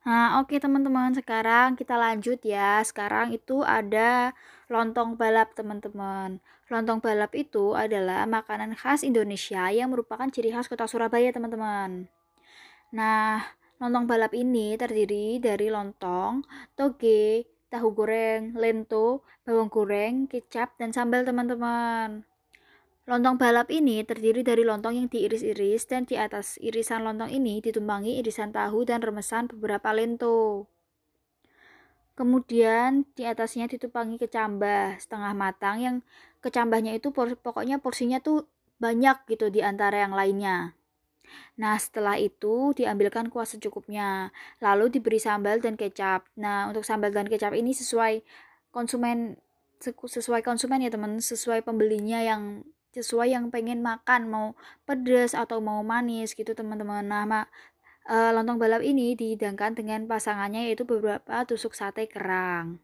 Nah, oke teman-teman, sekarang kita lanjut ya. Sekarang itu ada lontong balap, teman-teman. Lontong balap itu adalah makanan khas Indonesia yang merupakan ciri khas kota Surabaya, teman-teman. Nah, lontong balap ini terdiri dari lontong, toge, tahu goreng, lento, bawang goreng, kecap, dan sambal, teman-teman. Lontong balap ini terdiri dari lontong yang diiris-iris dan di atas irisan lontong ini ditumpangi irisan tahu dan remesan beberapa lento. Kemudian di atasnya ditumpangi kecambah setengah matang yang kecambahnya itu pokoknya porsinya tuh banyak gitu di antara yang lainnya. Nah, setelah itu diambilkan kuah secukupnya, lalu diberi sambal dan kecap. Nah, untuk sambal dan kecap ini sesuai konsumen sesuai konsumen ya teman, sesuai pembelinya yang sesuai yang pengen makan mau pedas atau mau manis gitu teman-teman. Nah ma, e, lontong balap ini dihidangkan dengan pasangannya yaitu beberapa tusuk sate kerang